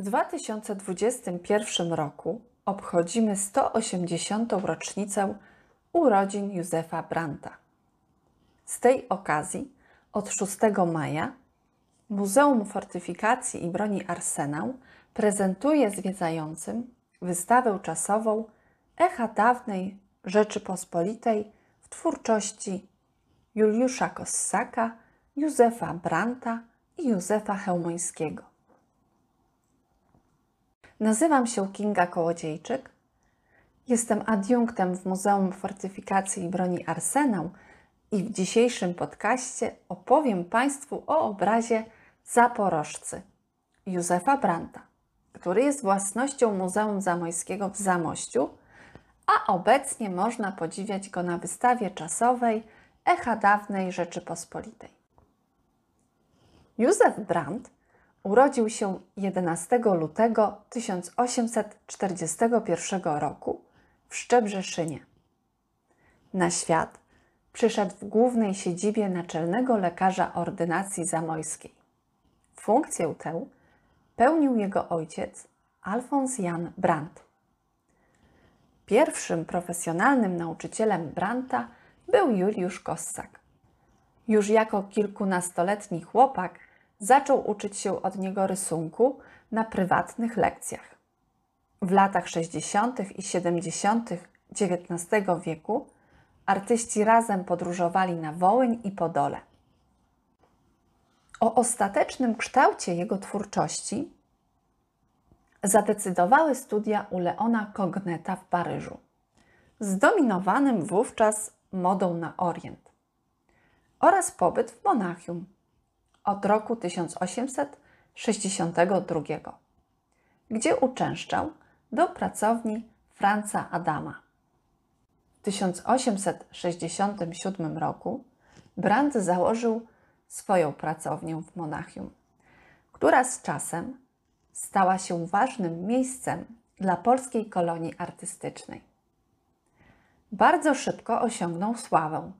W 2021 roku obchodzimy 180. rocznicę urodzin Józefa Brandta. Z tej okazji od 6 maja Muzeum Fortyfikacji i Broni Arsenał prezentuje zwiedzającym wystawę czasową Echa dawnej Rzeczypospolitej w twórczości Juliusza Kossaka, Józefa Brandta i Józefa Chełmońskiego. Nazywam się Kinga Kołodziejczyk. Jestem adiunktem w Muzeum Fortyfikacji i Broni Arsenał i w dzisiejszym podcaście opowiem Państwu o obrazie Zaporożcy Józefa Brandta, który jest własnością Muzeum Zamojskiego w Zamościu, a obecnie można podziwiać go na wystawie czasowej Echa dawnej Rzeczypospolitej. Józef Brandt urodził się 11 lutego 1841 roku w Szczebrzeszynie. Na świat przyszedł w głównej siedzibie naczelnego lekarza ordynacji zamojskiej. Funkcję tę pełnił jego ojciec Alfons Jan Brandt. Pierwszym profesjonalnym nauczycielem Brandta był Juliusz Kossak. Już jako kilkunastoletni chłopak zaczął uczyć się od niego rysunku na prywatnych lekcjach. W latach 60. i 70. XIX wieku artyści razem podróżowali na Wołyń i Podole. O ostatecznym kształcie jego twórczości zadecydowały studia u Leona Cogneta w Paryżu, zdominowanym wówczas modą na Orient, oraz pobyt w Monachium od roku 1862, gdzie uczęszczał do pracowni Franza Adama. W 1867 roku Brandt założył swoją pracownię w Monachium, która z czasem stała się ważnym miejscem dla polskiej kolonii artystycznej. Bardzo szybko osiągnął sławę,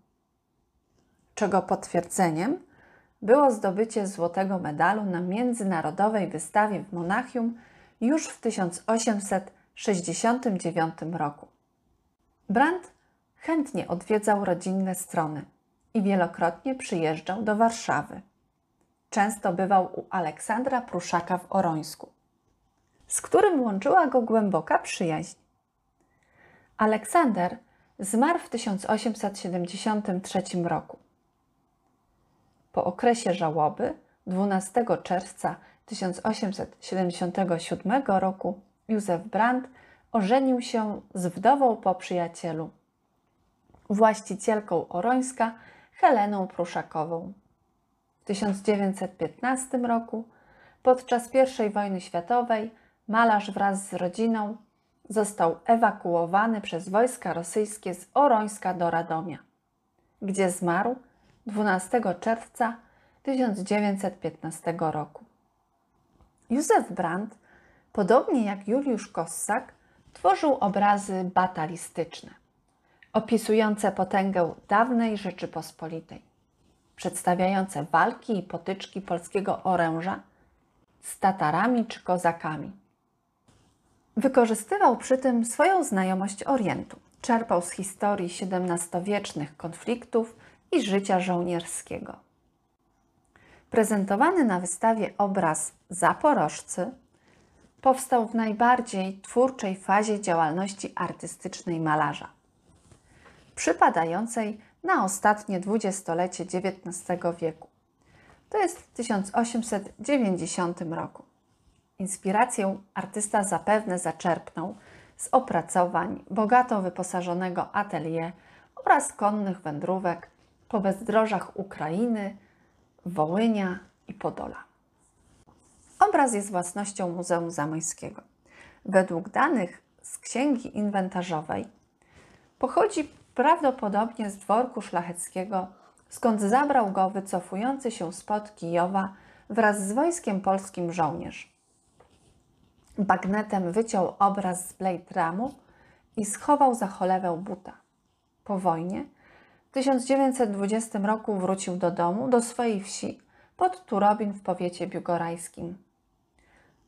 czego potwierdzeniem było zdobycie złotego medalu na międzynarodowej wystawie w Monachium już w 1869 roku. Brandt chętnie odwiedzał rodzinne strony i wielokrotnie przyjeżdżał do Warszawy. Często bywał u Aleksandra Pruszaka w Orońsku, z którym łączyła go głęboka przyjaźń. Aleksander zmarł w 1873 roku. Po okresie żałoby 12 czerwca 1877 roku Józef Brandt ożenił się z wdową po przyjacielu, właścicielką Orońska Heleną Pruszakową. W 1915 roku, podczas I wojny światowej, malarz wraz z rodziną został ewakuowany przez wojska rosyjskie z Orońska do Radomia, gdzie zmarł 12 czerwca 1915 roku. Józef Brandt, podobnie jak Juliusz Kossak, tworzył obrazy batalistyczne, opisujące potęgę dawnej Rzeczypospolitej, przedstawiające walki i potyczki polskiego oręża z Tatarami czy Kozakami. Wykorzystywał przy tym swoją znajomość Orientu. Czerpał z historii XVII-wiecznych konfliktów i życia żołnierskiego. Prezentowany na wystawie obraz Zaporożcy powstał w najbardziej twórczej fazie działalności artystycznej malarza, przypadającej na ostatnie dwudziestolecie XIX wieku. To jest w 1890 roku. Inspirację artysta zapewne zaczerpnął z opracowań bogato wyposażonego atelier oraz konnych wędrówek po bezdrożach Ukrainy, Wołynia i Podola. Obraz jest własnością Muzeum Zamojskiego. Według danych z księgi inwentarzowej pochodzi prawdopodobnie z dworku szlacheckiego, skąd zabrał go wycofujący się spod Kijowa wraz z wojskiem polskim żołnierz. Bagnetem wyciął obraz z blade ramu i schował za cholewę buta. Po wojnie w 1920 roku wrócił do domu, do swojej wsi pod Turobin w powiecie biugorajskim.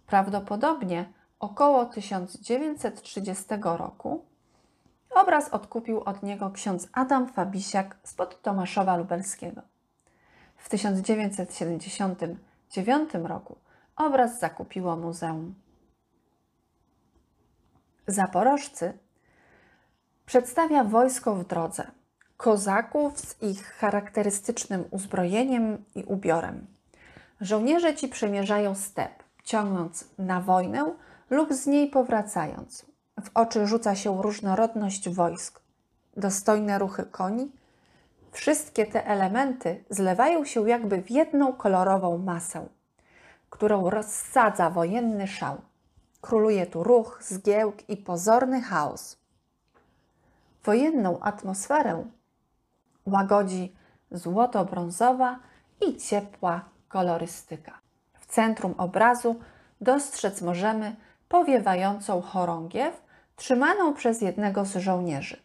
Prawdopodobnie około 1930 roku obraz odkupił od niego ksiądz Adam Fabisiak spod Tomaszowa Lubelskiego. W 1979 roku obraz zakupiło muzeum. Zaporożcy przedstawia wojsko w drodze, kozaków z ich charakterystycznym uzbrojeniem i ubiorem. Żołnierze ci przemierzają step, ciągnąc na wojnę lub z niej powracając. W oczy rzuca się różnorodność wojsk, dostojne ruchy koni. Wszystkie te elementy zlewają się jakby w jedną kolorową masę, którą rozsadza wojenny szał. Króluje tu ruch, zgiełk i pozorny chaos. Wojenną atmosferę łagodzi złoto-brązowa i ciepła kolorystyka. W centrum obrazu dostrzec możemy powiewającą chorągiew trzymaną przez jednego z żołnierzy.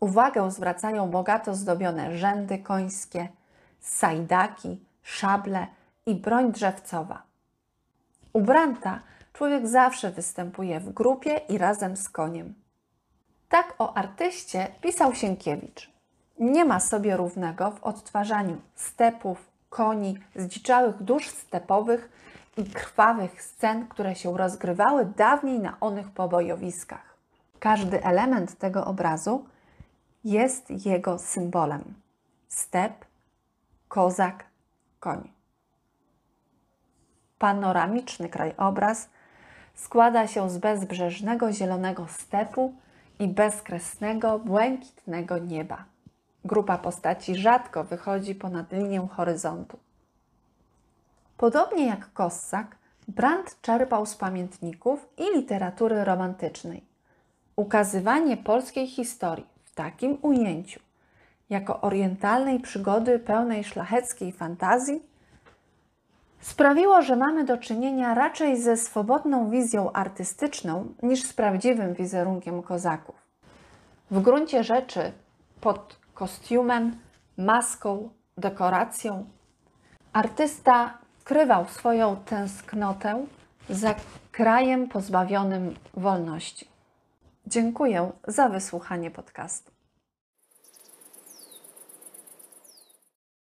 Uwagę zwracają bogato zdobione rzędy końskie, sajdaki, szable i broń drzewcowa. U człowiek zawsze występuje w grupie i razem z koniem. Tak o artyście pisał Sienkiewicz. Nie ma sobie równego w odtwarzaniu stepów, koni, zdziczałych dusz stepowych i krwawych scen, które się rozgrywały dawniej na onych pobojowiskach. Każdy element tego obrazu jest jego symbolem. Step, kozak, koń. Panoramiczny krajobraz składa się z bezbrzeżnego zielonego stepu i bezkresnego, błękitnego nieba. Grupa postaci rzadko wychodzi ponad linię horyzontu. Podobnie jak Kossak, Brandt czerpał z pamiętników i literatury romantycznej. Ukazywanie polskiej historii w takim ujęciu, jako orientalnej przygody pełnej szlacheckiej fantazji, sprawiło, że mamy do czynienia raczej ze swobodną wizją artystyczną niż z prawdziwym wizerunkiem kozaków. W gruncie rzeczy pod kostiumem, maską, dekoracją artysta skrywał swoją tęsknotę za krajem pozbawionym wolności. Dziękuję za wysłuchanie podcastu.